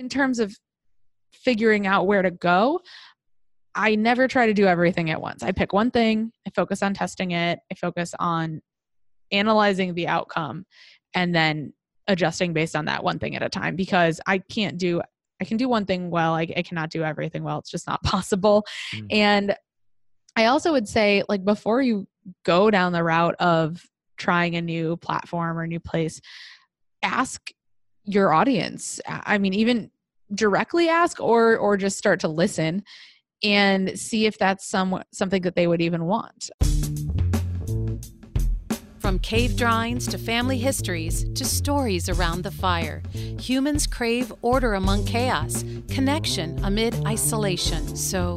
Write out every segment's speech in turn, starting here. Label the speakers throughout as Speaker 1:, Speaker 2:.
Speaker 1: in terms of figuring out where to go, I never try to do everything at once. I pick one thing, I focus on testing it, I focus on analyzing the outcome, and then adjusting based on that one thing at a time because I can't do I can do one thing well, I, I cannot do everything well. It's just not possible. Mm. And I also would say, like, before you go down the route of trying a new platform or new place, ask your audience. I mean, even directly ask or or just start to listen and see if that's some something that they would even want.
Speaker 2: From cave drawings to family histories to stories around the fire, humans crave order among chaos, connection amid isolation. So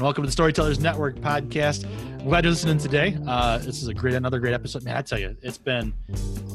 Speaker 3: welcome to the Storytellers Network podcast. I'm glad you're listening today. Uh, this is a great, another great episode. Man, I tell you, it's been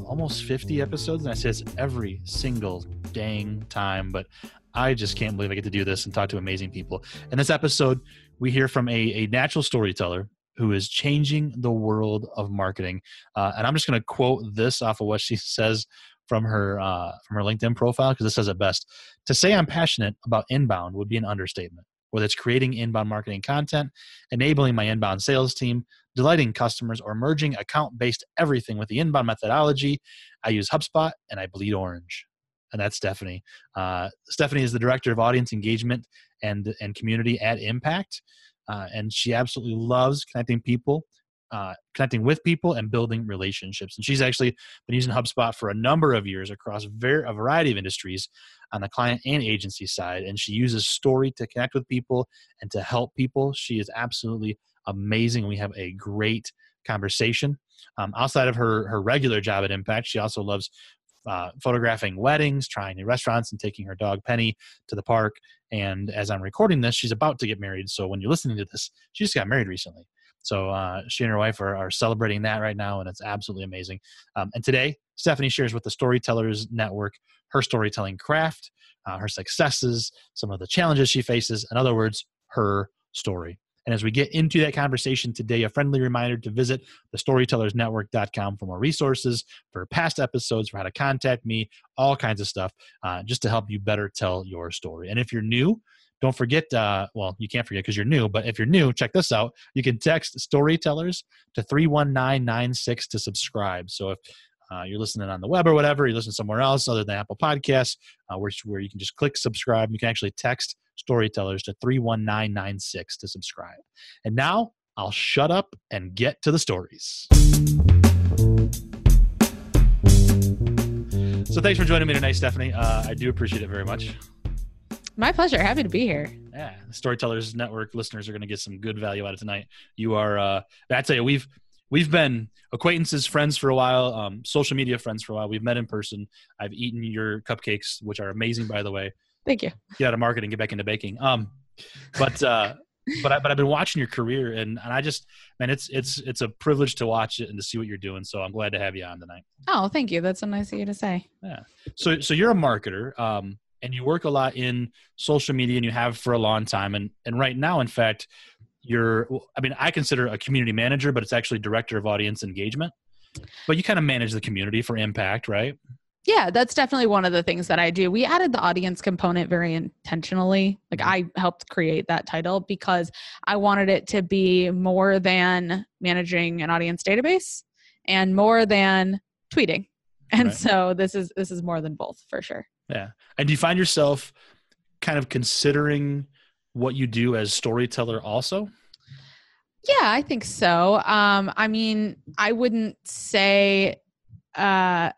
Speaker 3: almost 50 episodes, and I say this every single dang time, but I just can't believe I get to do this and talk to amazing people. In this episode, we hear from a, a natural storyteller who is changing the world of marketing. Uh, and I'm just going to quote this off of what she says from her uh, from her LinkedIn profile because this says it best. To say I'm passionate about inbound would be an understatement whether it's creating inbound marketing content, enabling my inbound sales team, delighting customers, or merging account based everything with the inbound methodology. I use HubSpot and I bleed orange. And that's Stephanie. Uh, Stephanie is the director of audience engagement and, and community at Impact. Uh, and she absolutely loves connecting people uh, connecting with people and building relationships. And she's actually been using HubSpot for a number of years across a variety of industries on the client and agency side. And she uses story to connect with people and to help people. She is absolutely amazing. We have a great conversation. Um, outside of her her regular job at Impact, she also loves uh, photographing weddings, trying new restaurants, and taking her dog Penny to the park. And as I'm recording this, she's about to get married. So when you're listening to this, she just got married recently. So uh, she and her wife are, are celebrating that right now, and it's absolutely amazing. Um, and today, Stephanie shares with the Storytellers Network her storytelling craft, uh, her successes, some of the challenges she faces, in other words, her story. And as we get into that conversation today, a friendly reminder to visit the thestorytellersnetwork.com for more resources, for past episodes, for how to contact me, all kinds of stuff, uh, just to help you better tell your story. And if you're new, don't forget, uh, well, you can't forget because you're new, but if you're new, check this out. You can text storytellers to 31996 to subscribe. So if uh, you're listening on the web or whatever, you listen somewhere else other than Apple Podcasts, uh, where, where you can just click subscribe. You can actually text storytellers to 31996 to subscribe. And now I'll shut up and get to the stories. So thanks for joining me tonight, Stephanie. Uh, I do appreciate it very much.
Speaker 1: My pleasure. Happy to be here.
Speaker 3: Yeah, Storytellers Network listeners are going to get some good value out of tonight. You are. Uh, I tell you, we've we've been acquaintances, friends for a while, um, social media friends for a while. We've met in person. I've eaten your cupcakes, which are amazing, by the way.
Speaker 1: Thank you.
Speaker 3: Get out of marketing, get back into baking. Um, but uh, but I, but I've been watching your career, and and I just man, it's it's it's a privilege to watch it and to see what you're doing. So I'm glad to have you on tonight.
Speaker 1: Oh, thank you. That's so nice of you to say.
Speaker 3: Yeah. So so you're a marketer. Um, and you work a lot in social media and you have for a long time. And and right now in fact you're i mean i consider a community manager but it's actually director of audience engagement. But you kind of manage the community for impact right?
Speaker 1: Yeah that's definitely one of the things that i do. We added the audience component very intentionally. Like mm-hmm. i helped create that title because i wanted it to be more than managing an audience database and more than tweeting. And right. so this is this is more than both for sure
Speaker 3: yeah. And do you find yourself kind of considering what you do as storyteller also?
Speaker 1: Yeah, I think so. Um, I mean, I wouldn't say uh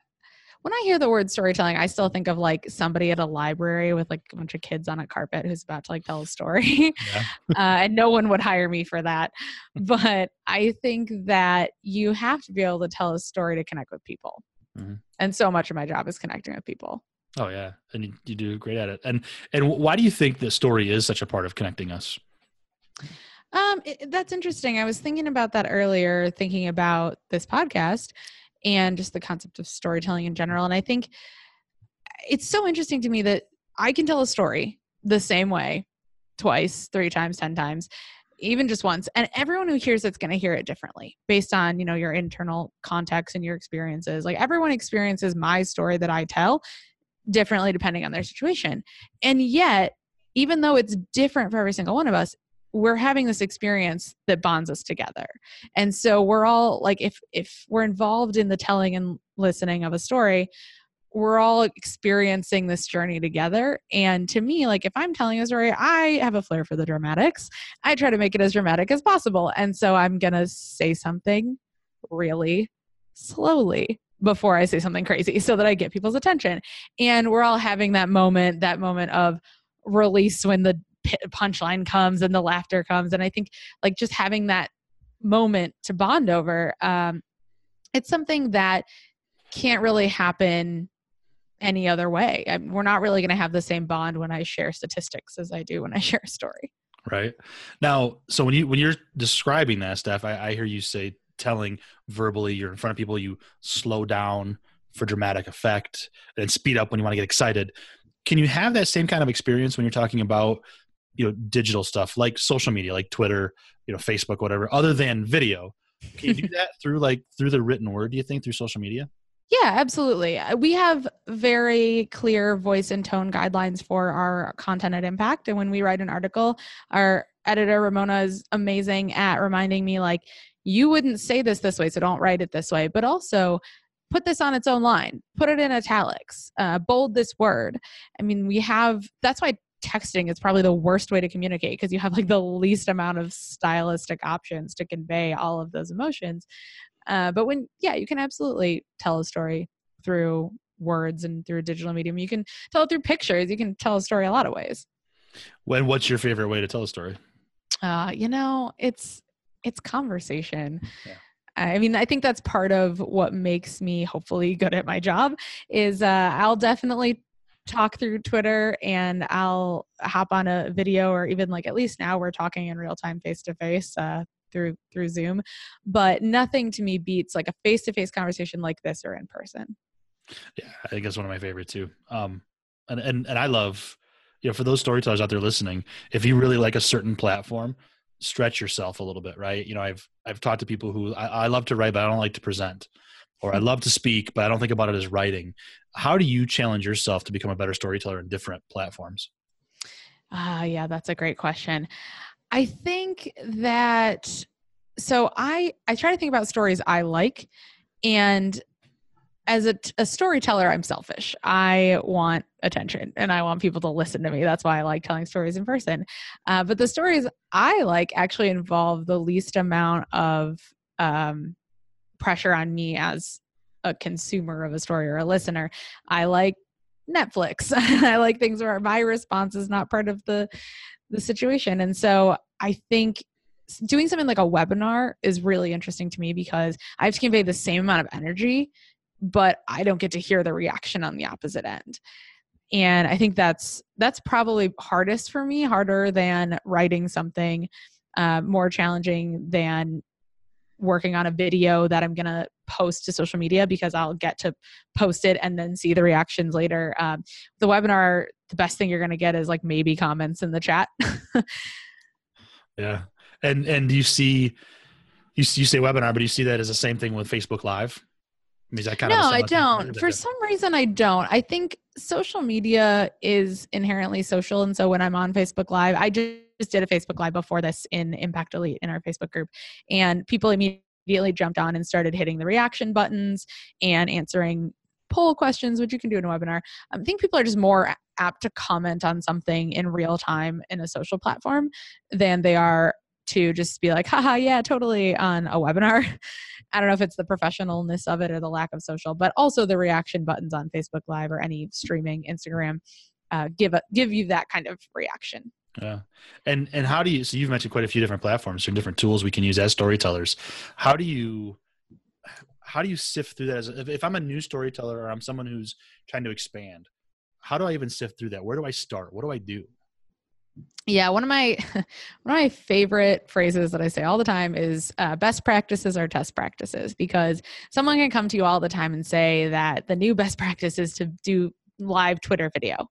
Speaker 1: when I hear the word storytelling, I still think of like somebody at a library with like a bunch of kids on a carpet who's about to like tell a story. Yeah. uh, and no one would hire me for that. But I think that you have to be able to tell a story to connect with people. Mm-hmm. And so much of my job is connecting with people.
Speaker 3: Oh yeah, and you, you do great at it. And and why do you think the story is such a part of connecting us?
Speaker 1: Um, it, that's interesting. I was thinking about that earlier, thinking about this podcast and just the concept of storytelling in general. And I think it's so interesting to me that I can tell a story the same way twice, three times, 10 times, even just once. And everyone who hears it's going to hear it differently based on, you know, your internal context and your experiences. Like everyone experiences my story that I tell differently depending on their situation. And yet, even though it's different for every single one of us, we're having this experience that bonds us together. And so we're all like if if we're involved in the telling and listening of a story we're all experiencing this journey together. And to me like if i'm telling a story i have a flair for the dramatics. I try to make it as dramatic as possible. And so i'm going to say something really slowly before i say something crazy so that i get people's attention. And we're all having that moment that moment of release when the punchline comes and the laughter comes. And i think like just having that moment to bond over um it's something that can't really happen any other way. I, we're not really going to have the same bond when i share statistics as i do when i share a story.
Speaker 3: Right. Now so when you when you're describing that stuff I, I hear you say telling verbally you're in front of people you slow down for dramatic effect and speed up when you want to get excited. Can you have that same kind of experience when you're talking about you know digital stuff like social media like twitter you know facebook whatever other than video? Can you do that through like through the written word do you think through social media?
Speaker 1: Yeah absolutely. Uh, we have very clear voice and tone guidelines for our content at impact and when we write an article our editor ramona is amazing at reminding me like you wouldn't say this this way so don't write it this way but also put this on its own line put it in italics uh, bold this word i mean we have that's why texting is probably the worst way to communicate because you have like the least amount of stylistic options to convey all of those emotions. Uh, but when, yeah, you can absolutely tell a story through words and through a digital medium. You can tell it through pictures. You can tell a story a lot of ways.
Speaker 3: When, what's your favorite way to tell a story?
Speaker 1: Uh, you know, it's it's conversation. Yeah. I mean, I think that's part of what makes me hopefully good at my job is uh, I'll definitely talk through Twitter and I'll hop on a video or even like at least now we're talking in real time face to face through through Zoom. But nothing to me beats like a face to face conversation like this or in person.
Speaker 3: Yeah, I think that's one of my favorite too. Um and, and and I love you know for those storytellers out there listening, if you really like a certain platform, stretch yourself a little bit, right? You know, I've I've talked to people who I, I love to write, but I don't like to present or I love to speak, but I don't think about it as writing. How do you challenge yourself to become a better storyteller in different platforms?
Speaker 1: Ah, uh, yeah, that's a great question. I think that so I I try to think about stories I like and as a, a storyteller i'm selfish i want attention and i want people to listen to me that's why i like telling stories in person uh, but the stories i like actually involve the least amount of um, pressure on me as a consumer of a story or a listener. I like Netflix. I like things where my response is not part of the the situation. And so I think doing something like a webinar is really interesting to me because I have to convey the same amount of energy, but I don't get to hear the reaction on the opposite end. And I think that's that's probably hardest for me, harder than writing something, uh, more challenging than working on a video that I'm to post to social media because I'll get to post it and then see the reactions later. Um, the webinar, the best thing you're to get is like maybe comments in the chat.
Speaker 3: yeah. And, and do you see, you, you say webinar, but do you see that as the same thing with Facebook Live?
Speaker 1: Kind no, of I don't. For some reason, I don't. I think social media is inherently social, and so when I'm on Facebook Live, I just just did a Facebook Live before this in Impact Elite in our Facebook group, and people immediately jumped on and started hitting the reaction buttons and answering poll questions, which you can do in a webinar. I think people are just more apt to comment on something in real time in a social platform than they are to just be like, haha, yeah, totally on a webinar. I don't know if it's the professionalness of it or the lack of social, but also the reaction buttons on Facebook Live or any streaming Instagram uh, give a, give you that kind of reaction.
Speaker 3: Yeah. And and how do you so you've mentioned quite a few different platforms and different tools we can use as storytellers. How do you how do you sift through that as if, if I'm a new storyteller or I'm someone who's trying to expand, how do I even sift through that? Where do I start? What do I do?
Speaker 1: Yeah, one of my one of my favorite phrases that I say all the time is uh, "best practices are test practices" because someone can come to you all the time and say that the new best practice is to do live Twitter video.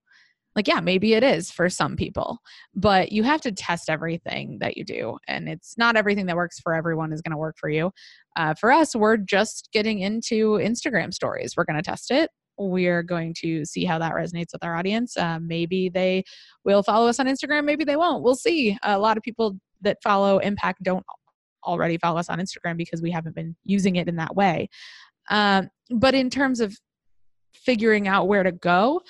Speaker 1: Like, yeah, maybe it is for some people, but you have to test everything that you do, and it's not everything that works for everyone is going to work for you. Uh, for us, we're just getting into Instagram stories. We're going to test it we're going to see how that resonates with our audience. Uh, maybe they will follow us on Instagram, maybe they won't. We'll see. A lot of people that follow Impact don't already follow us on Instagram because we haven't been using it in that way. Um, but in terms of figuring out where to go,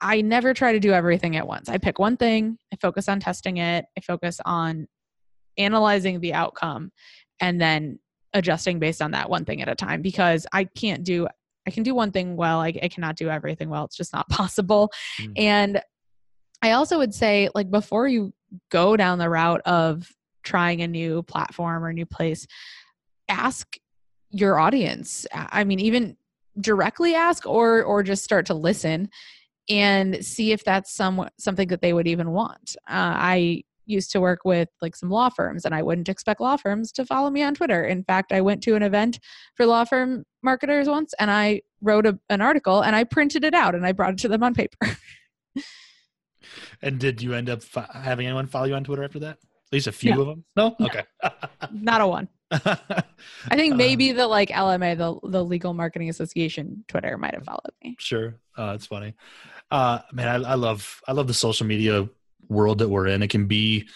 Speaker 1: I never try to do everything at once. I pick one thing, I focus on testing it, I focus on analyzing the outcome, and then adjusting based on that one thing at a time because I can't do I can do one thing well. I, I cannot do everything well. It's just not possible. Mm. And I also would say, like, before you go down the route of trying a new platform or a new place, ask your audience. I mean, even directly ask or or just start to listen and see if that's some something that they would even want. Uh, I used to work with like some law firms and I wouldn't expect law firms to follow me on Twitter. In fact, I went to an event for law firm marketers once and I wrote a, an article and I printed it out and I brought it to them on paper.
Speaker 3: and did you end up fo- having anyone follow you on Twitter after that? At least a few no. of them? No? no. Okay.
Speaker 1: Not a one. I think maybe um, the like LMA, the the Legal Marketing Association Twitter might have followed me.
Speaker 3: Sure. Uh, it's funny. Uh, man, I, I love I love the social media world that we're in. It can be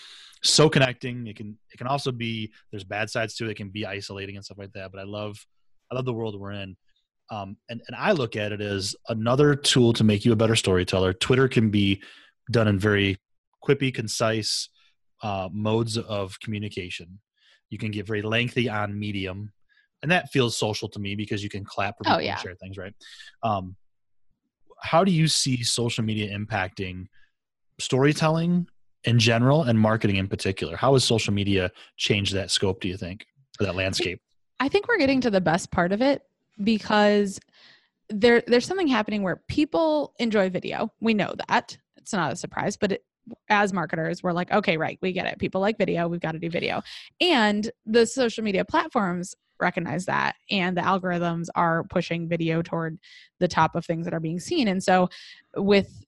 Speaker 3: so connecting. It can it can also be there's bad sides to it. It can be isolating and stuff like that. But I love I love the world we're in. Um, and, and I look at it as another tool to make you a better storyteller. Twitter can be done in very quippy, concise uh, modes of communication. You can get very lengthy on Medium, and that feels social to me because you can clap for
Speaker 1: oh, yeah.
Speaker 3: share things, right? Um, how do you see social media impacting storytelling in general and marketing in particular? How has social media changed that scope, do you think, or that landscape?
Speaker 1: I think we're getting to the best part of it because there there's something happening where people enjoy video. We know that. It's not a surprise, but it, as marketers, we're like, okay, right, we get it. People like video, we've got to do video. And the social media platforms recognize that and the algorithms are pushing video toward the top of things that are being seen. And so with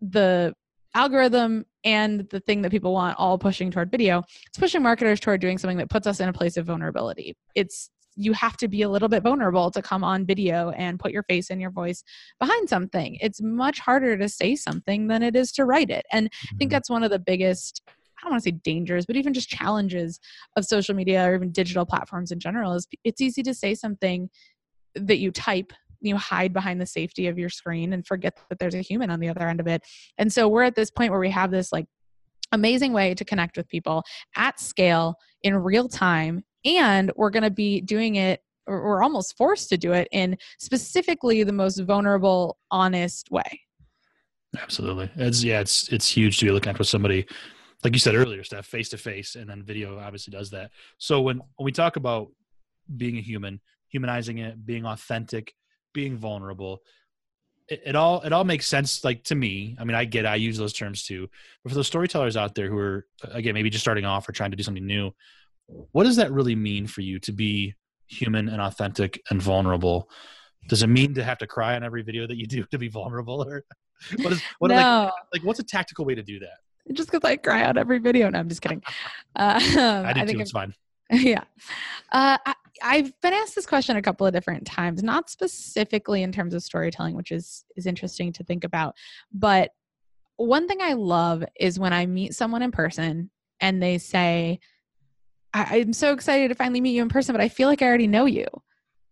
Speaker 1: the algorithm and the thing that people want all pushing toward video it's pushing marketers toward doing something that puts us in a place of vulnerability. It's you have to be a little bit vulnerable to come on video and put your face and your voice behind something. It's much harder to say something than it is to write it. And i think mm-hmm. that's one of the biggest I don't want to say dangers, but even just challenges of social media or even digital platforms in general is it's easy to say something that you type you hide behind the safety of your screen and forget that there's a human on the other end of it. And so we're at this point where we have this like amazing way to connect with people at scale in real time and we're going to be doing it or we're almost forced to do it in specifically the most vulnerable honest way.
Speaker 3: Absolutely. It's yeah it's it's huge to be looking at with somebody like you said earlier Steph face to face and then video obviously does that. So when when we talk about being a human humanizing it being authentic being vulnerable it, it, all it all makes sense like to me i mean i get it, i use those terms too but for those storytellers out there who are again maybe just starting off or trying to do something new what does that really mean for you to be human and authentic and vulnerable does it mean to have to cry on every video that you do to be vulnerable or what is what
Speaker 1: no.
Speaker 3: like, like what's a tactical way to do that
Speaker 1: just because I cry on every video. No, I'm just kidding. Uh,
Speaker 3: I I think too. It's fine.
Speaker 1: Yeah. Uh, I, I've been asked this question a couple of different times, not specifically in terms of storytelling, which is is interesting to think about, but one thing I love is when I meet someone in person and they say, I- am so excited to finally meet you in person, but I feel like I already know you.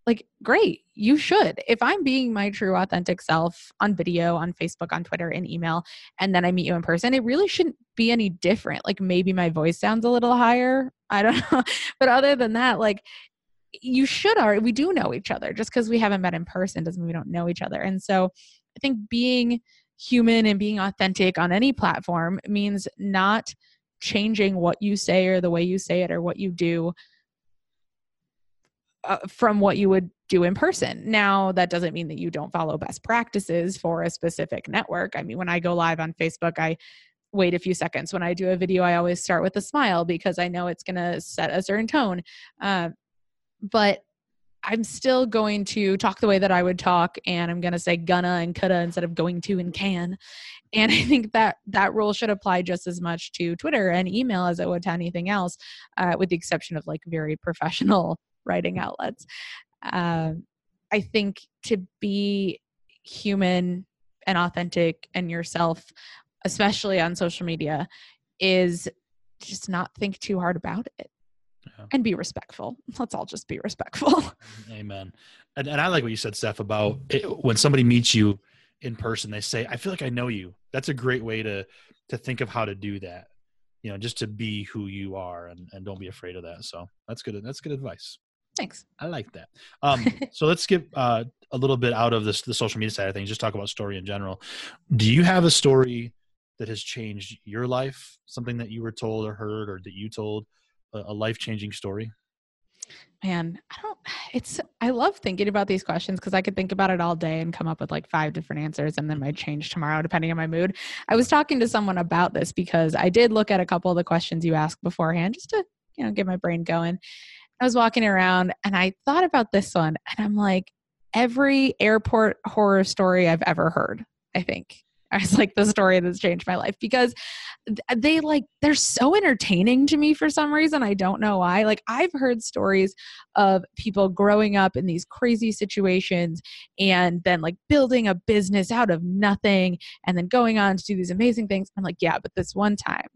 Speaker 1: Like, great, you should. If I'm being my true authentic self on video, on Facebook, on Twitter, in email, and then I meet you in person, it really shouldn't be any different. Like, maybe my voice sounds a little higher. I don't know. but other than that, like, you should already we do know each other just because we haven't met in person doesn't mean we don't know each other and so i think being human and being authentic on any platform means not changing what you say or the way you say it or what you do uh, from what you would do in person. Now, that doesn't mean that you don't follow best practices for a specific network. I mean, when I go live on Facebook, I wait a few seconds. When I do a video, I always start with a smile because I know it's going to set a certain tone. Uh, but I'm still going to talk the way that I would talk, and I'm going to say gonna and coulda instead of going to and can. And I think that that rule should apply just as much to Twitter and email as it would to anything else, uh, with the exception of like very professional writing outlets. Uh, I think to be human and authentic and yourself, especially on social media, is just not think too hard about it yeah. and be respectful. Let's all just be respectful.
Speaker 3: Amen. And, and I like what you said, Steph, about it, when somebody meets you in person, they say, I feel like I know you. That's a great way to, to think of how to do that. You know, just to be who you are and, and don't be afraid of that. So that's good. That's good advice.
Speaker 1: Thanks.
Speaker 3: I like that. Um, so let's get uh, a little bit out of this, the social media side of things. Just talk about story in general. Do you have a story that has changed your life? Something that you were told or heard or that you told a, life changing story?
Speaker 1: Man, I don't, it's, I love thinking about these questions because I could think about it all day and come up with like five different answers and then might change tomorrow depending on my mood. I was talking to someone about this because I did look at a couple of the questions you asked beforehand just to, you know, get my brain going. I was walking around and I thought about this one and I'm like, every airport horror story I've ever heard, I think. I was like the story that's changed my life because they like they're so entertaining to me for some reason. I don't know why. Like I've heard stories of people growing up in these crazy situations and then like building a business out of nothing and then going on to do these amazing things. I'm like, yeah, but this one time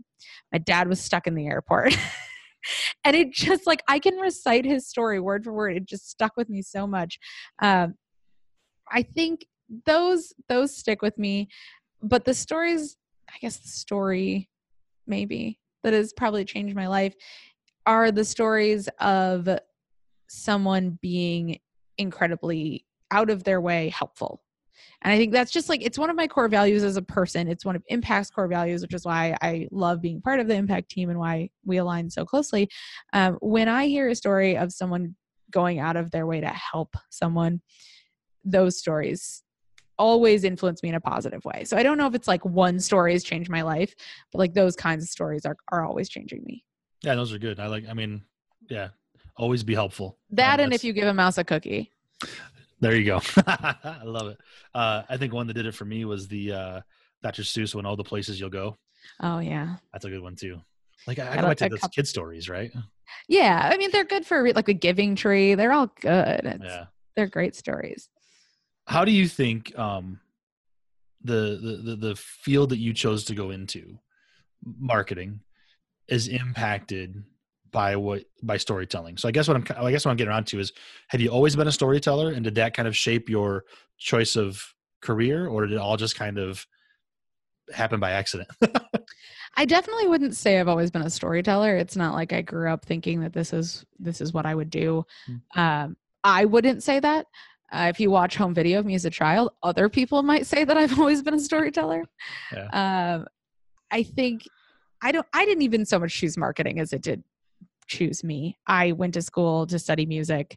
Speaker 1: my dad was stuck in the airport. and it just like I can recite his story word for word. It just stuck with me so much. Um, I think those those stick with me but the stories, I guess the story maybe that has probably changed my life are the stories of someone being incredibly out of their way helpful. And I think that's just like it's one of my core values as a person. It's one of Impact's core values, which is why I love being part of the Impact team and why we align so closely. Um, when I hear a story of someone going out of their way to help someone, those stories always influenced me in a positive way. So I don't know if it's like one story has changed my life, but like those kinds of stories are are always changing me.
Speaker 3: Yeah, those are good. I like I mean, yeah, always be helpful.
Speaker 1: That um, and if you give a mouse a cookie.
Speaker 3: There you go. I love it. Uh, I think one that did it for me was the uh, Dr. Seuss when all the places you'll go.
Speaker 1: Oh yeah,
Speaker 3: that's a good one too. Like I, I go back to those couple, kid stories, right?
Speaker 1: Yeah, I mean they're good for like a Giving Tree. They're all good. It's, yeah, they're great stories
Speaker 3: how do you think um, the, the, the field that you chose to go into, marketing, is impacted by what by storytelling? So I guess what I'm I guess what I'm getting around to is, have you always been a storyteller, and did that kind of shape your choice of career, or did it all just kind of happen by accident?
Speaker 1: I definitely wouldn't say I've always been a storyteller. It's not like I grew up thinking that this is this is what I would do. Mm-hmm. Um, I wouldn't say that. Uh, if you watch home video of me as a child, other people might say that I've always been a storyteller. Yeah. Um, I think I don't. I didn't even so much choose marketing as it did choose me. I went to school to study music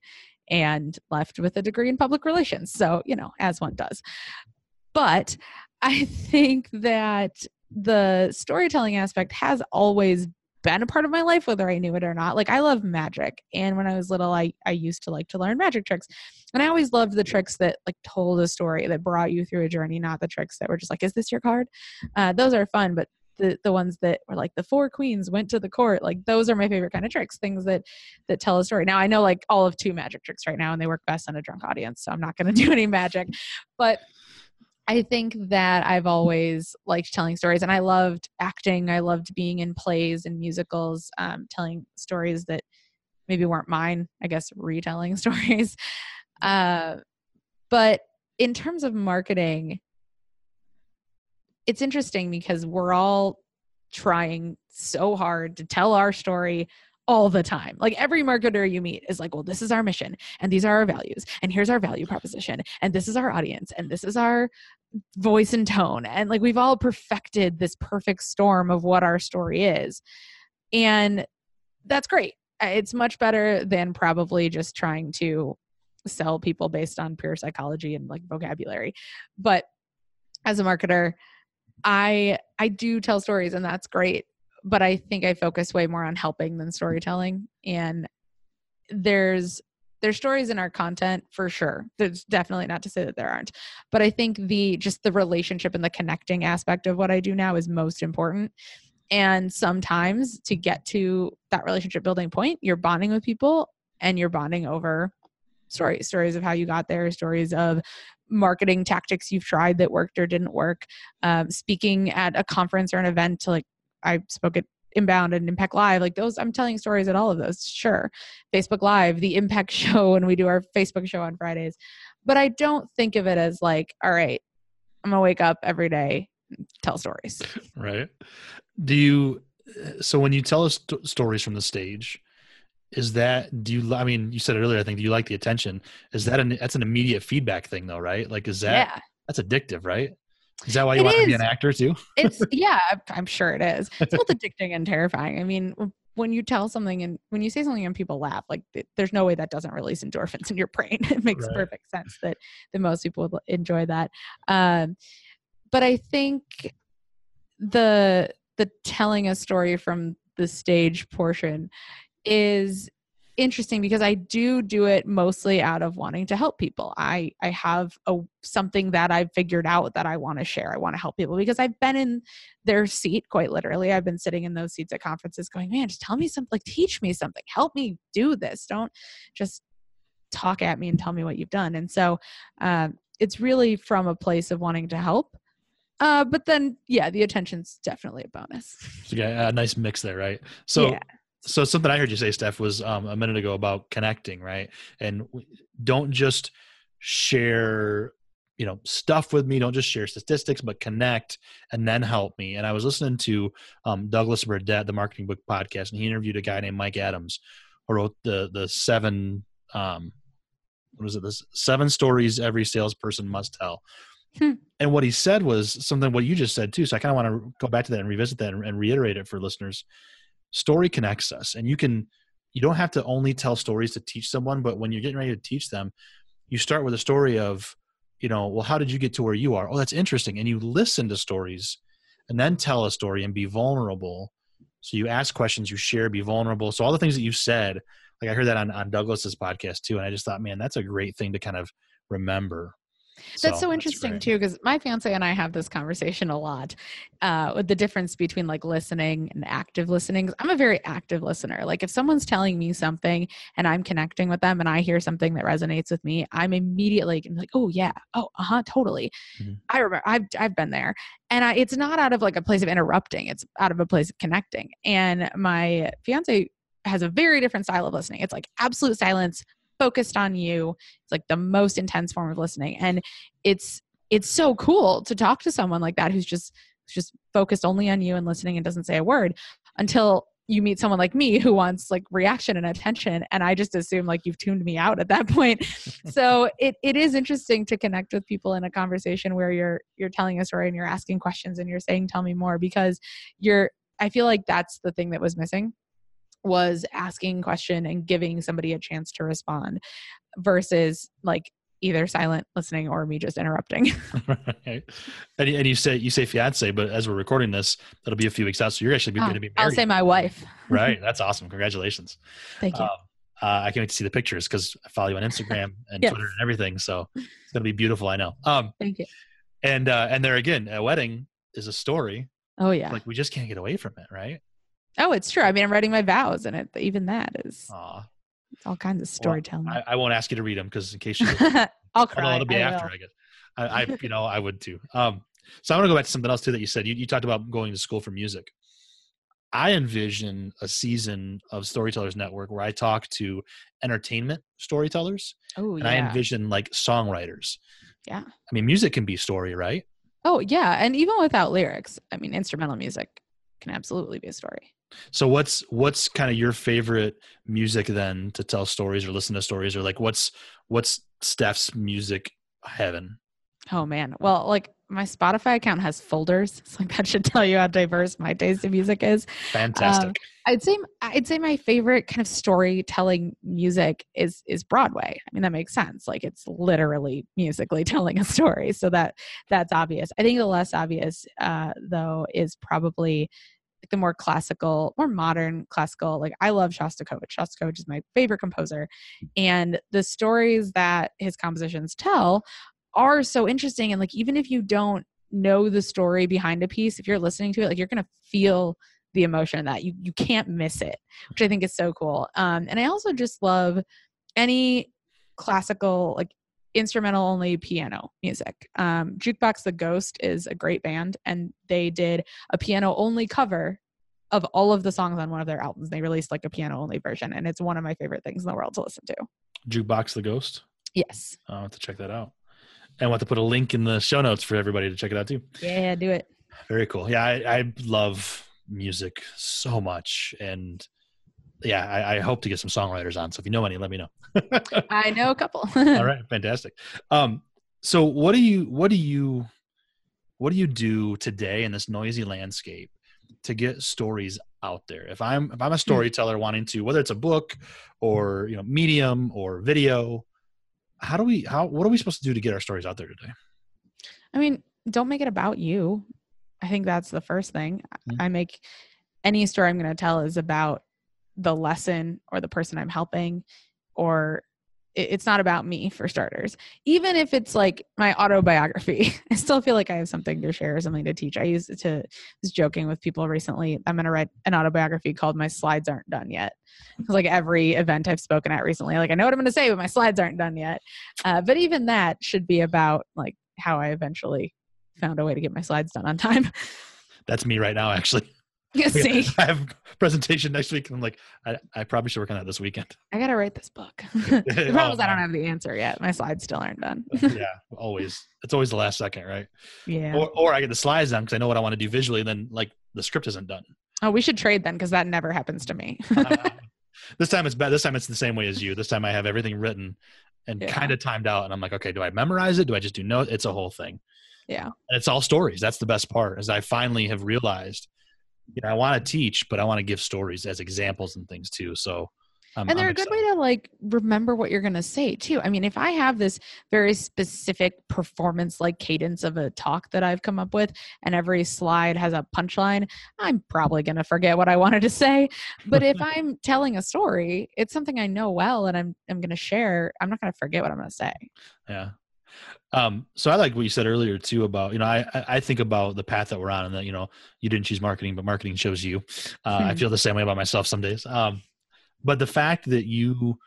Speaker 1: and left with a degree in public relations. So you know, as one does. But I think that the storytelling aspect has always been a part of my life whether i knew it or not. Like i love magic and when i was little i i used to like to learn magic tricks and i always loved the tricks that like told a story that brought you through a journey not the tricks that were just like is this your card? Uh, those are fun but the the ones that were like the four queens went to the court like those are my favorite kind of tricks things that that tell a story. Now i know like all of two magic tricks right now and they work best on a drunk audience so i'm not going to do any magic but I think that I've always liked telling stories and I loved acting. I loved being in plays and musicals, um, telling stories that maybe weren't mine, I guess, retelling stories. Uh, but in terms of marketing, it's interesting because we're all trying so hard to tell our story all the time. Like every marketer you meet is like, well, this is our mission and these are our values and here's our value proposition and this is our audience and this is our voice and tone. And like we've all perfected this perfect storm of what our story is. And that's great. it's much better than probably just trying to sell people based on pure psychology and like vocabulary. But as a marketer, I I do tell stories and that's great, but I think I focus way more on helping than storytelling and there's there's stories in our content for sure. There's definitely not to say that there aren't. But I think the just the relationship and the connecting aspect of what I do now is most important. And sometimes to get to that relationship building point, you're bonding with people and you're bonding over stories stories of how you got there stories of marketing tactics you've tried that worked or didn't work um, speaking at a conference or an event to like i spoke at inbound and impact live like those i'm telling stories at all of those sure. Facebook live the impact show when we do our facebook show on fridays. But i don't think of it as like all right i'm gonna wake up every day tell stories.
Speaker 3: Right. Do you uh, so when you tell us st- stories from the stage is that do you i mean you said it earlier i think do you like the attention? Is that an that's an immediate feedback thing though right? Like is that
Speaker 1: yeah.
Speaker 3: that's addictive right is that why you
Speaker 1: It
Speaker 3: want to be an actor too?
Speaker 1: It's yeah i'm sure it is. It's both addicting and terrifying. I mean when you tell something and when you say something and people laugh like th- there's no way that doesn't release endorphins in your brain. It makes
Speaker 3: Right.
Speaker 1: perfect sense that that most people would enjoy that. Um but i think the the telling a story from the stage portion is interesting because I do do it mostly out of wanting to help people. I I have a something that I've figured out that I want to share. I want to help people because I've been in their seat quite literally. I've been sitting in those seats at conferences going, "Man, just tell me something, like teach me something. Help me do this. Don't just talk at me and tell me what you've done." And so um it's really from a place of wanting to help. Uh, but then, yeah, the attention's definitely a bonus.
Speaker 3: So, yeah, a nice mix there right so
Speaker 1: yeah,
Speaker 3: so something I heard you say, Steph, was um, a minute ago about connecting, right? And don't just share, you know, stuff with me. Don't just share statistics, but connect and then help me. And I was listening to um, Douglas Burdett, the Marketing Book Podcast, and he interviewed a guy named Mike Adams, who wrote the the seven, um, what was it? This seven stories every salesperson must tell.
Speaker 1: Hmm.
Speaker 3: And what he said was something what you just said too. So I kind of want to go back to that and revisit that and, and reiterate it for listeners story connects us and you can you don't have to only tell stories to teach someone but when you're getting ready to teach them you start with a story of you know well how did you get to where you are? Oh that's interesting. And you listen to stories and then tell a story and be vulnerable. So you ask questions you share be vulnerable. So all the things that you said like i heard that on, on douglas's podcast too and i just thought man that's a great thing to kind of remember
Speaker 1: that's so interesting
Speaker 3: great.
Speaker 1: too because my fiance and i have this conversation a lot uh, with the difference between like listening and active listening. i'm a very active listener like if someone's telling me something and i'm connecting with them and i hear something that resonates with me i'm immediately like oh yeah oh uh-huh totally
Speaker 3: Mhm.
Speaker 1: i remember I've, I've been there and I, it's not out of like a place of interrupting it's out of a place of connecting and my fiance has a very different style of listening it's like absolute silence focused on you. It's like the most intense form of listening. And it's it's so cool to talk to someone like that who's just just focused only on you and listening and doesn't say a word until you meet someone like me who wants like reaction and attention. And i just assume like you've tuned me out at that point. So it, it is interesting to connect with people in a conversation where you're you're telling a story and you're asking questions and you're saying tell me more because you're i feel like that's the thing that was missing was asking question and giving somebody a chance to respond versus like either silent listening or me just interrupting
Speaker 3: right. and, you- and you say you say fiance but as we're recording this that'll be a few weeks out so you're actually going to be married
Speaker 1: i'll say my wife
Speaker 3: right that's awesome congratulations
Speaker 1: thank you
Speaker 3: Um, uh, I can't wait to see the pictures because I follow you on Instagram and
Speaker 1: Yes.
Speaker 3: Twitter and everything. So it's gonna be beautiful. I know. Um,
Speaker 1: thank you
Speaker 3: and uh, and there again, a wedding is a story.
Speaker 1: oh yeah
Speaker 3: Like we just can't get away from it, right?
Speaker 1: Oh it's true i mean i'm writing my vows and it even that is
Speaker 3: Aw.
Speaker 1: all kinds of storytelling
Speaker 3: I, I won't ask you to read them because in case you,
Speaker 1: i'll cry
Speaker 3: it'll be
Speaker 1: I
Speaker 3: after.
Speaker 1: will.
Speaker 3: I guess. I, I, you know, I would too. Um, so I want to go back to something else too that you said. You, you talked about going to school for music. I envision a season of Storytellers Network where I talk to entertainment storytellers
Speaker 1: oh yeah.
Speaker 3: and I envision like songwriters.
Speaker 1: Yeah.
Speaker 3: I mean, music can be story, right?
Speaker 1: oh yeah and even without lyrics i mean instrumental music can absolutely be a story
Speaker 3: So what's what's kind of your favorite music then to tell stories or listen to stories or like what's what's Steph's music heaven?
Speaker 1: Oh man. Well, like my Spotify account has folders. So like that should tell you how diverse my taste in music is.
Speaker 3: Fantastic.
Speaker 1: Um, I'd say I'd say my favorite kind of storytelling music is is Broadway. I mean that makes sense. Like it's literally musically telling a story, so that that's obvious. I think the less obvious uh, though is probably the more classical, more modern classical. Like I love Shostakovich. Shostakovich is my favorite composer, and the stories that his compositions tell are so interesting. And like even if you don't know the story behind a piece, if you're listening to it, like you're gonna feel the emotion that. You you can't miss it, which I think is so cool. Um, and I also just love any classical like instrumental only piano music. Um, Jukebox the Ghost is a great band, and they did a piano only cover of all of the songs on one of their albums. They released like a piano only version, and it's one of my favorite things in the world to listen to.
Speaker 3: Jukebox the Ghost.
Speaker 1: Yes.
Speaker 3: I'll have to check that out. And want to put a link in the show notes for everybody to check it out too.
Speaker 1: Yeah, do it.
Speaker 3: Very cool. Yeah, I, I love music so much, and yeah, I, I, hope to get some songwriters on. So if you know any, let me know.
Speaker 1: I know a couple.
Speaker 3: All right, fantastic. Um, so what do you what do you what do you do today in this noisy landscape to get stories out there? If I'm if I'm a storyteller wanting to, whether it's a book or you know medium or video, how do we how what are we supposed to do to get our stories out there today?
Speaker 1: I mean, don't make it about you. I think that's the first thing. Mm-hmm. I make any story I'm going to tell is about the lesson or the person I'm helping, or it's not about me for starters. Even if it's like my autobiography, I still feel like I have something to share, or something to teach. I used to was joking with people recently. I'm to write an autobiography called "My Slides Aren't Done Yet." Because like every event I've spoken at recently, like I know what I'm to say, but my slides aren't done yet. Uh, but even that should be about like how I eventually found a way to get my slides done on time.
Speaker 3: That's me right now, actually.
Speaker 1: See,
Speaker 3: I have presentation next week, and I'm like, I, I probably should work on that this weekend.
Speaker 1: I gotta write this book. the problem oh, is I don't have the answer yet. My slides still aren't done.
Speaker 3: yeah, always. It's always the last second, right?
Speaker 1: Yeah.
Speaker 3: Or, or I get the slides done because I know what I want to do visually, and then like the script isn't done.
Speaker 1: Oh, we should trade then because that never happens to me.
Speaker 3: uh, this time it's bad. This time it's the same way as you. This time I have everything written and yeah. kind of timed out, and I'm like, okay, do I memorize it? Do I just do notes? It's a whole thing.
Speaker 1: Yeah.
Speaker 3: And it's all stories. That's the best part. Is I finally have realized you know, I want to teach, but I want to give stories as examples and things too. So,
Speaker 1: I'm, and they're I'm a good way to like remember what you're going to say too. I mean, if I have this very specific performance like cadence of a talk that I've come up with, and every slide has a punchline, I'm probably going to forget what I wanted to say. But if I'm telling a story, it's something I know well, and I'm I'm going to share. I'm not going to forget what I'm going to say.
Speaker 3: Yeah, um, so I like what you said earlier too about you know I I think about the path that we're on and that you know you didn't choose marketing but marketing chose you. Uh, mm-hmm. I hmm. feel the same way about myself some days. Um, but the fact that you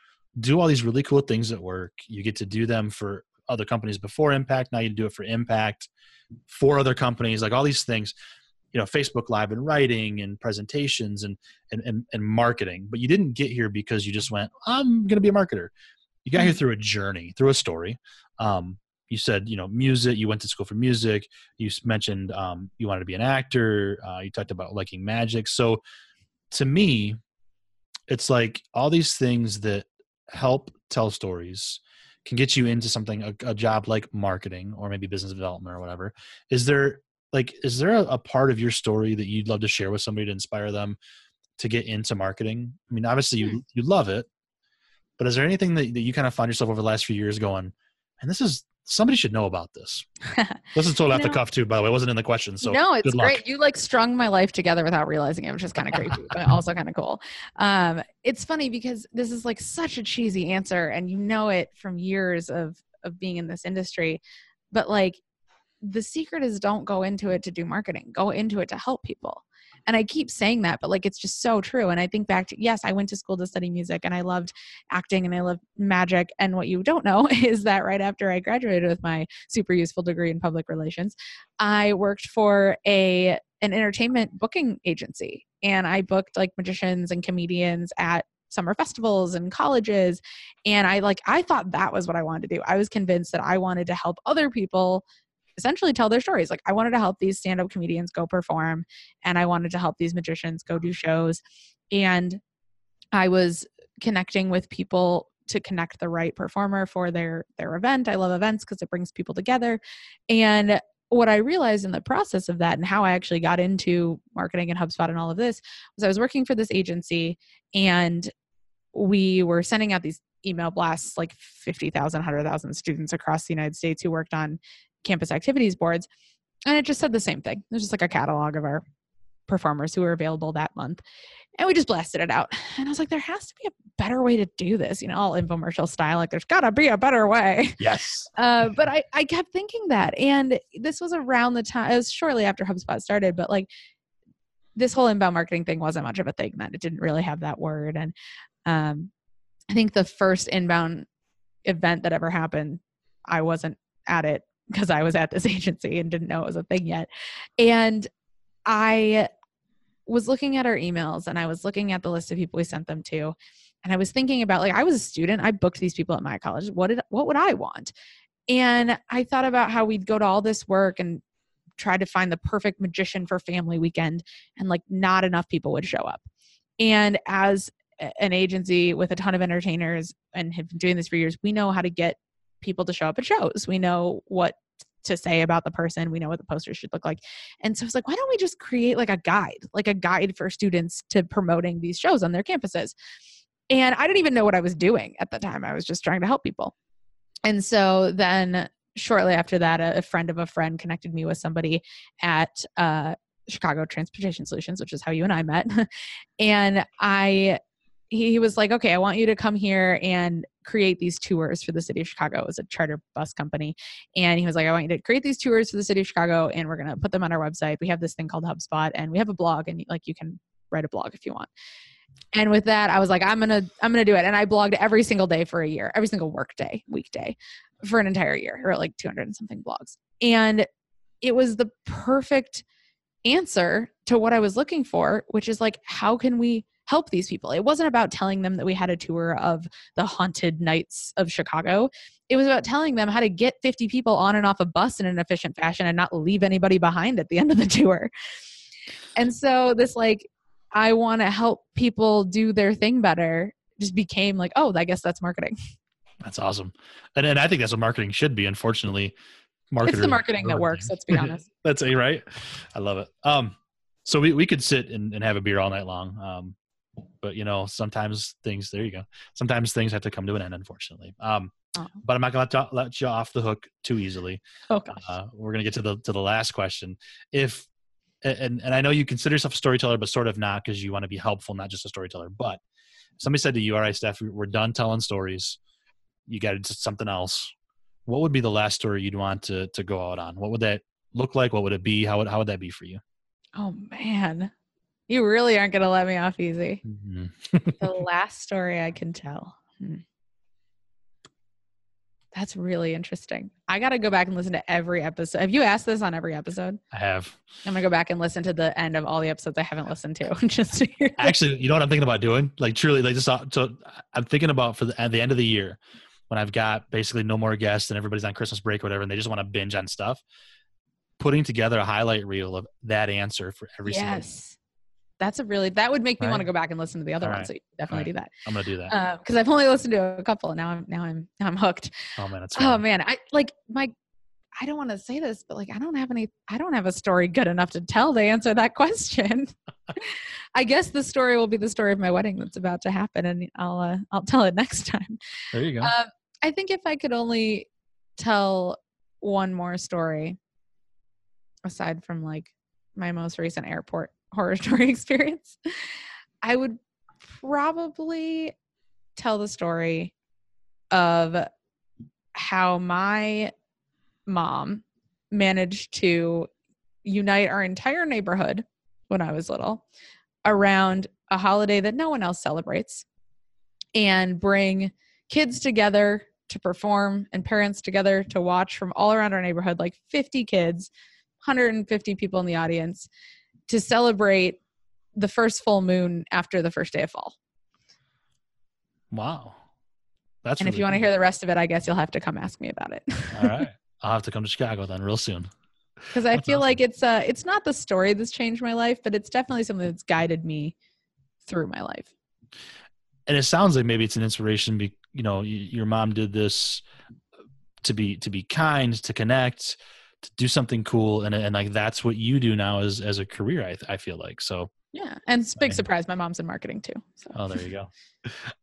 Speaker 3: do all these really cool things at work, you get to do them for other companies before Impact. Now you do it for Impact for other companies, like all these things. You know, Facebook Live and writing and presentations and and and, and marketing. But you didn't get here because you just went, I'm going to be a marketer. You got here hmm. through a journey, through a story. Um, you said you know music you went to school for music you mentioned um, you wanted to be an actor uh, you talked about liking magic so to me it's like all these things that help tell stories can get you into something a, a job like marketing or maybe business development or whatever is there like is there a, a part of your story that you'd love to share with somebody to inspire them to get into marketing i mean obviously you hmm. you love it but is there anything that, that you kind of find yourself over the last few years going and this is somebody should know about this. this is totally off the cuff too, by the way. It wasn't in the question. So
Speaker 1: no, it's great. You like strung my life together without realizing it, which is kind of creepy, but also kind of cool. Um, it's funny because this is like such a cheesy answer, and you know it from years of of being in this industry. But like, the secret is don't go into it to do marketing. Go into it to help people and i keep saying that but like it's just so true and i think back to yes i went to school to study music and i loved acting and i loved magic and what you don't know is that right after i graduated with my super useful degree in public relations i worked for a an entertainment booking agency and i booked like magicians and comedians at summer festivals and colleges and i like i thought that was what i wanted to do. I was convinced that i wanted to help other people essentially tell their stories. Like I wanted to help these stand up comedians go perform and I wanted to help these magicians go do shows. And I was connecting with people to connect the right performer for their their event. I love events because it brings people together. And what I realized in the process of that and how I actually got into marketing and HubSpot and all of this was I was working for this agency and we were sending out these email blasts like 50,000, 100,000 students across the United States who worked on campus activities boards. And it just said the same thing. It was just like a catalog of our performers who were available that month. And we just blasted it out. And I was like, there has to be a better way to do this, you know, all infomercial style. Like, there's got to be a better way.
Speaker 3: Yes.
Speaker 1: Uh, but I, I kept thinking that. And this was around the time, it was shortly after HubSpot started, but like this whole inbound marketing thing wasn't much of a thing then. It didn't really have that word. And um, I think the first inbound event that ever happened, I wasn't at it because I was at this agency and didn't know it was a thing yet. And I was looking at our emails and I was looking at the list of people we sent them to and I was thinking about like I was a student, I booked these people at my college. What did what would I want? And I thought about how we'd go to all this work and try to find the perfect magician for family weekend and like not enough people would show up. And as an agency with a ton of entertainers and have been doing this for years, we know how to get people to show up at shows. We know what to say about the person. We know what the poster should look like. And so it's like, why don't we just create like a guide, like a guide for students to promoting these shows on their campuses? And I didn't even know what I was doing at the time. I was just trying to help people. And so then shortly after that, a, a friend of a friend connected me with somebody at uh, Chicago Transportation Solutions, which is how you and I met. and I he was like, okay, I want you to come here and create these tours for the city of Chicago. It was a charter bus company. And he was like, I want you to create these tours for the city of Chicago and we're going to put them on our website. We have this thing called HubSpot and we have a blog and like you can write a blog if you want. And with that, I was like, I'm going to, I'm going to do it. And I blogged every single day for a year, every single work day, weekday for an entire year. or like 200 and something blogs. And it was the perfect answer to what I was looking for, which is like, how can we help these people. It wasn't about telling them that we had a tour of the haunted nights of Chicago. It was about telling them how to get 50 people on and off a bus in an efficient fashion and not leave anybody behind at the end of the tour. And so this like I want to help people do their thing better just became like, oh, I guess that's marketing.
Speaker 3: That's awesome. And and I think that's what marketing should be. Unfortunately,
Speaker 1: marketing. It's the marketing that works. Let's be honest.
Speaker 3: that's a right. I love it. Um, so we, we could sit and, and have a beer all night long. Um, but you know sometimes things there you go. Sometimes things have to come to an end unfortunately. Um, oh. but i'm not going to let you off the hook too easily.
Speaker 1: Oh gosh.
Speaker 3: Uh, we're to get to the to the last question. If and and i know you consider yourself a storyteller but sort of not because you want to be helpful not just a storyteller. But somebody said to you all right steph we're done telling stories. You got to something else. What would be the last story you'd want to to go out on? What would that look like? What would it be? How would, how would that be for you?
Speaker 1: Oh man you really aren't going to let me off easy. Mm-hmm. the last story I can tell. Hmm. That's really interesting. I got to go back and listen to every episode. Have you asked this on every episode?
Speaker 3: I have.
Speaker 1: I'm gonna go back and listen to the end of all the episodes I haven't listened to. just to
Speaker 3: actually, you know what I'm thinking about doing? Like truly, like just so I'm thinking about for the, at the end of the year when I've got basically no more guests and everybody's on Christmas break or whatever, and they just want to binge on stuff. Putting together a highlight reel of that answer for every yes.
Speaker 1: That's a really that would make me right. want to go back and listen to the other one. So you definitely right. do that.
Speaker 3: I'm gonna do that
Speaker 1: because uh, I've only listened to a couple, and now I'm now I'm now I'm hooked.
Speaker 3: Oh man,
Speaker 1: oh man, I like my. I don't want to say this, but like I don't have any. I don't have a story good enough to tell to answer that question. I guess the story will be the story of my wedding that's about to happen, and I'll uh, I'll tell it next time.
Speaker 3: There you go. Uh,
Speaker 1: I think if I could only tell one more story, aside from like my most recent airport horror story experience, I would probably tell the story of how my mom managed to unite our entire neighborhood when I was little around a holiday that no one else celebrates and bring kids together to perform and parents together to watch from all around our neighborhood like 50 kids 150 people in the audience to celebrate the first full moon after the first day of fall.
Speaker 3: Wow. That's
Speaker 1: and
Speaker 3: really
Speaker 1: if you want to hear the rest of it, I guess you'll have to come ask me about it.
Speaker 3: All right. I'll have to come to Chicago then real soon.
Speaker 1: Because I feel awesome. like it's uh it's not the story that's changed my life, but it's definitely something that's guided me through my life.
Speaker 3: And it sounds like maybe it's an inspiration. Be, you know, your mom did this to be to be kind, to connect, to do something cool and and like that's what you do now as as a career i, I feel like so.
Speaker 1: Yeah and it's big surprise my mom's in marketing too so.
Speaker 3: oh there you go.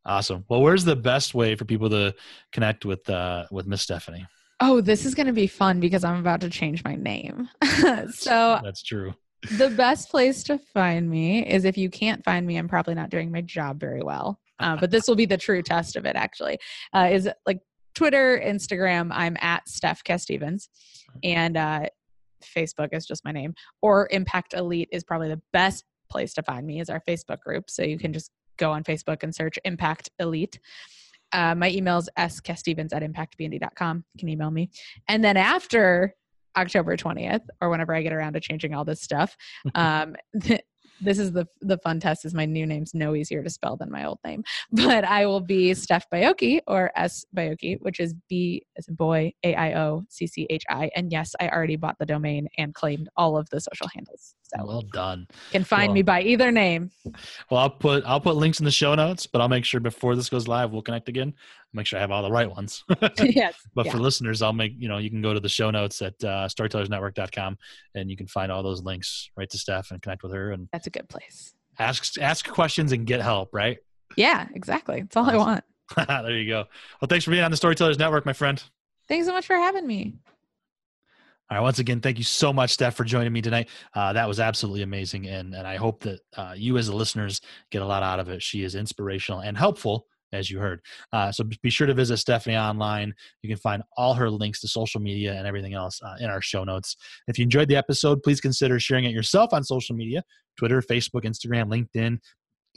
Speaker 3: Awesome. Well where's the best way for people to connect with uh with miss stephanie?
Speaker 1: Oh this is going to be fun because i'm about to change my name. So
Speaker 3: that's true.
Speaker 1: the best place to find me is if you can't find me i'm probably not doing my job very well uh, but this will be the true test of it actually uh, is like twitter instagram i'm at steph Stevens, and uh, facebook is just my name. Or impact elite is probably the best place to find me is our facebook group. So you can just go on facebook and search impact elite. Uh, my email is skestevens at impactbnd.com you can email me. And then after October 20th or whenever I get around to changing all this stuff. Um, this is the the fun test is my new name's no easier to spell than my old name but i will be steph Baiocchi or s Baiocchi which is b as a boy a-i-o-c-c-h-i and yes i already bought the domain and claimed all of the social handles.
Speaker 3: So well done.
Speaker 1: can find
Speaker 3: well,
Speaker 1: me by either name.
Speaker 3: Well i'll put i'll put links in the show notes but i'll make sure before this goes live we'll connect again make sure I have all the right ones.
Speaker 1: yes.
Speaker 3: But
Speaker 1: yeah.
Speaker 3: for listeners, I'll make, you know, you can go to the show notes at uh, storytellersnetwork.com and you can find all those links right to Steph and connect with her. And
Speaker 1: that's a good place.
Speaker 3: Ask, ask questions and get help, right?
Speaker 1: Yeah, exactly. That's all awesome.
Speaker 3: I want. there you go. Well, thanks for being on the Storytellers Network, my friend.
Speaker 1: Thanks so much for having me.
Speaker 3: All right. Once again, thank you so much, Steph, for joining me tonight. Uh, that was absolutely amazing, and and I hope that uh, you, as the listeners, get a lot out of it. She is inspirational and helpful as you heard. Uh, so be sure to visit Stephanie online. You can find all her links to social media and everything else uh, in our show notes. If you enjoyed the episode, please consider sharing it yourself on social media Twitter, Facebook, Instagram, LinkedIn.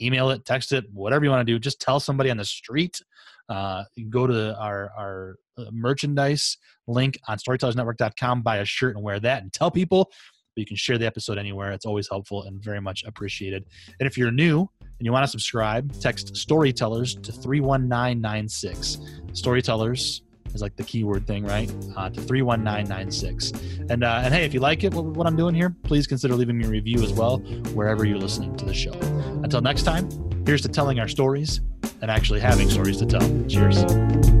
Speaker 3: Email it, text it, whatever you want to do. Just tell somebody on the street. Uh, go to our, our uh, merchandise link on storytellersnetwork.com, buy a shirt and wear that, and tell people you can share the episode anywhere. It's always helpful and very much appreciated. And if you're new and you want to subscribe, text storytellers to 31996. Storytellers is like the keyword thing, right? Uh, to 31996. And, uh, and hey, if you like it, what, what I'm doing here, please consider leaving me a review as well, wherever you're listening to the show. Until next time, here's to telling our stories and actually having stories to tell. Cheers.